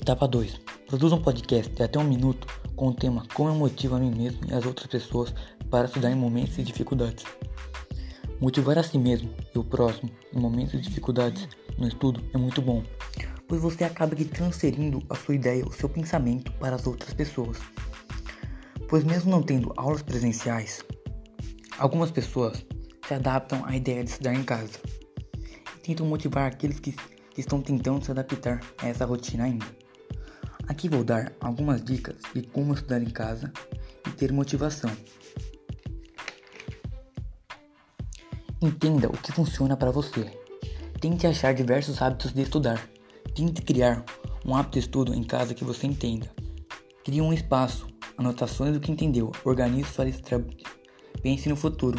Etapa 2. Produza um podcast de até um minuto com o tema Como eu motivo a mim mesmo e as outras pessoas para estudar em momentos de dificuldades. Motivar a si mesmo e o próximo em momentos de dificuldades no estudo é muito bom, pois você acaba transferindo a sua ideia, o seu pensamento para as outras pessoas. Pois mesmo não tendo aulas presenciais, algumas pessoas se adaptam à ideia de estudar em casa e tentam motivar aqueles que estão tentando se adaptar a essa rotina ainda. Aqui vou dar algumas dicas de como estudar em casa e ter motivação. Entenda o que funciona para você. Tente achar diversos hábitos de estudar. Tente criar um hábito de estudo em casa que você entenda. Crie um espaço, anotações do que entendeu, organize sua lista. Pense no futuro